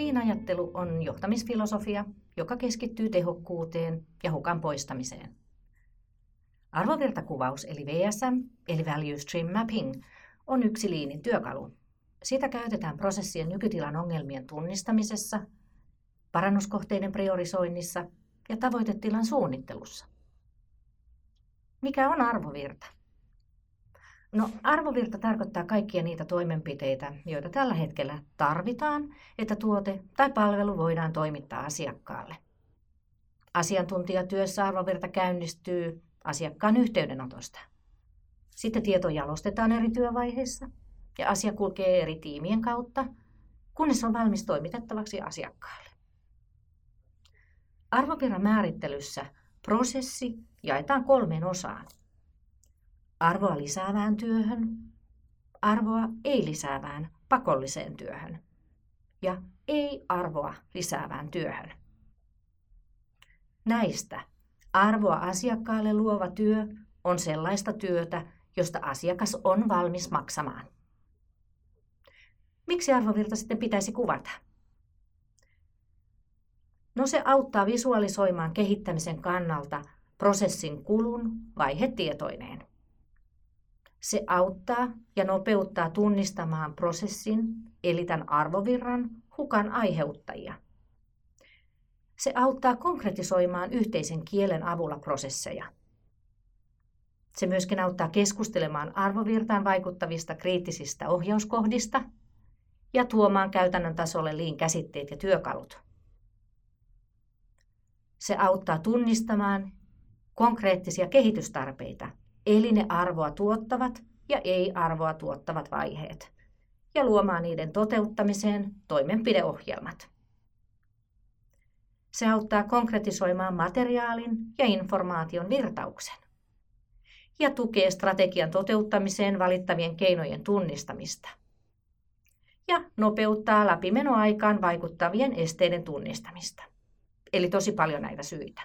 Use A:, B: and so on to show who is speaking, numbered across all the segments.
A: Lean-ajattelu on johtamisfilosofia, joka keskittyy tehokkuuteen ja hukan poistamiseen. Arvovirtakuvaus eli VSM, eli Value Stream Mapping, on yksi liinin työkalu. Sitä käytetään prosessien nykytilan ongelmien tunnistamisessa, parannuskohteiden priorisoinnissa ja tavoitetilan suunnittelussa. Mikä on arvovirta? No, arvovirta tarkoittaa kaikkia niitä toimenpiteitä, joita tällä hetkellä tarvitaan, että tuote tai palvelu voidaan toimittaa asiakkaalle. Asiantuntijatyössä arvovirta käynnistyy asiakkaan yhteydenotosta. Sitten tieto jalostetaan eri työvaiheissa ja asia kulkee eri tiimien kautta, kunnes on valmis toimitettavaksi asiakkaalle. Arvovirran määrittelyssä prosessi jaetaan kolmeen osaan. Arvoa lisäävään työhön, arvoa ei lisäävään pakolliseen työhön ja ei arvoa lisäävään työhön. Näistä arvoa asiakkaalle luova työ on sellaista työtä, josta asiakas on valmis maksamaan. Miksi arvovirta sitten pitäisi kuvata? No se auttaa visualisoimaan kehittämisen kannalta prosessin kulun vaihetietoineen. Se auttaa ja nopeuttaa tunnistamaan prosessin, eli tämän arvovirran, hukan aiheuttajia. Se auttaa konkretisoimaan yhteisen kielen avulla prosesseja. Se myöskin auttaa keskustelemaan arvovirtaan vaikuttavista kriittisistä ohjauskohdista ja tuomaan käytännön tasolle liin käsitteet ja työkalut. Se auttaa tunnistamaan konkreettisia kehitystarpeita, eli ne arvoa tuottavat ja ei-arvoa tuottavat vaiheet, ja luomaan niiden toteuttamiseen toimenpideohjelmat. Se auttaa konkretisoimaan materiaalin ja informaation virtauksen ja tukee strategian toteuttamiseen valittavien keinojen tunnistamista ja nopeuttaa läpimenoaikaan vaikuttavien esteiden tunnistamista. Eli tosi paljon näitä syitä.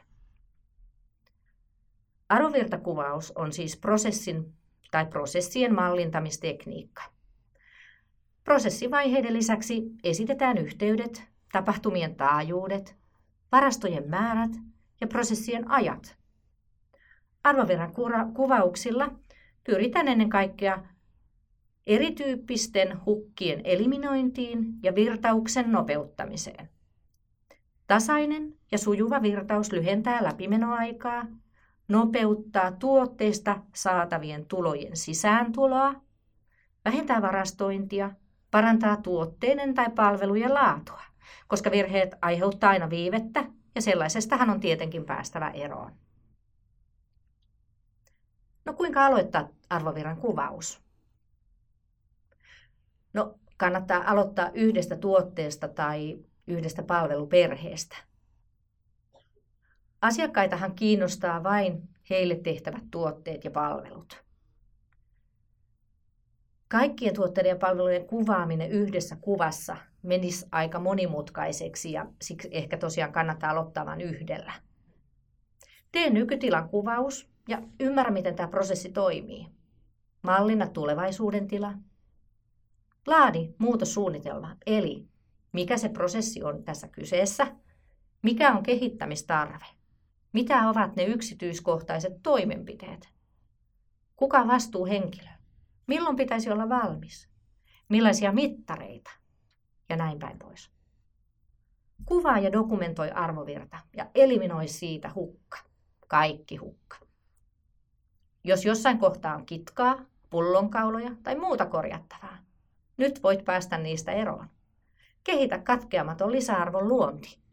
A: Arvovirtakuvaus on siis prosessin tai prosessien mallintamistekniikka. Prosessivaiheiden lisäksi esitetään yhteydet, tapahtumien taajuudet, varastojen määrät ja prosessien ajat. Arvovirran kuvauksilla pyritään ennen kaikkea erityyppisten hukkien eliminointiin ja virtauksen nopeuttamiseen. Tasainen ja sujuva virtaus lyhentää läpimenoaikaa, nopeuttaa tuotteista saatavien tulojen sisääntuloa, vähentää varastointia, parantaa tuotteiden tai palvelujen laatua, koska virheet aiheuttaa aina viivettä ja sellaisestahan on tietenkin päästävä eroon. No kuinka aloittaa arvovirran kuvaus? No kannattaa aloittaa yhdestä tuotteesta tai yhdestä palveluperheestä. Asiakkaitahan kiinnostaa vain heille tehtävät tuotteet ja palvelut. Kaikkien tuotteiden ja palvelujen kuvaaminen yhdessä kuvassa menisi aika monimutkaiseksi ja siksi ehkä tosiaan kannattaa aloittaa vain yhdellä. Tee nykytilan kuvaus ja ymmärrä, miten tämä prosessi toimii. Mallinna tulevaisuuden tila. Laadi muutossuunnitelma, eli mikä se prosessi on tässä kyseessä, mikä on kehittämistarve, mitä ovat ne yksityiskohtaiset toimenpiteet, kuka on vastuuhenkilö, milloin pitäisi olla valmis, millaisia mittareita ja näin päin pois. Kuvaa ja dokumentoi arvovirta ja eliminoi siitä hukka, kaikki hukka. Jos jossain kohtaa on kitkaa, pullonkauloja tai muuta korjattavaa, nyt voit päästä niistä eroon. Kehitä katkeamaton lisäarvon luonti.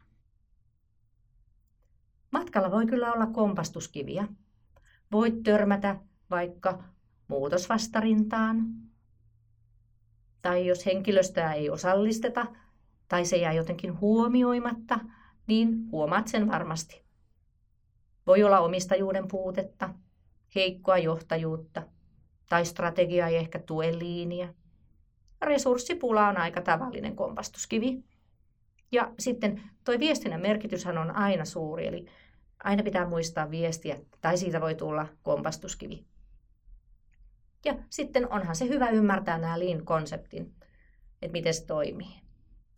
A: Matkalla voi kyllä olla kompastuskiviä. Voit törmätä vaikka muutosvastarintaan. Tai jos henkilöstöä ei osallisteta tai se jää jotenkin huomioimatta, niin huomaat sen varmasti. Voi olla omistajuuden puutetta, heikkoa johtajuutta tai strategia ei ehkä tue liiniä resurssipula on aika tavallinen kompastuskivi. Ja sitten tuo viestinnän merkityshän on aina suuri, eli aina pitää muistaa viestiä, tai siitä voi tulla kompastuskivi. Ja sitten onhan se hyvä ymmärtää nämä lean-konseptin, että miten se toimii.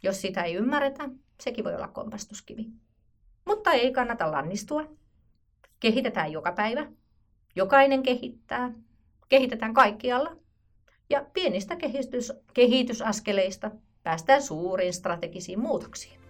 A: Jos sitä ei ymmärretä, sekin voi olla kompastuskivi. Mutta ei kannata lannistua. Kehitetään joka päivä. Jokainen kehittää. Kehitetään kaikkialla. Ja pienistä kehitys, kehitysaskeleista päästään suuriin strategisiin muutoksiin.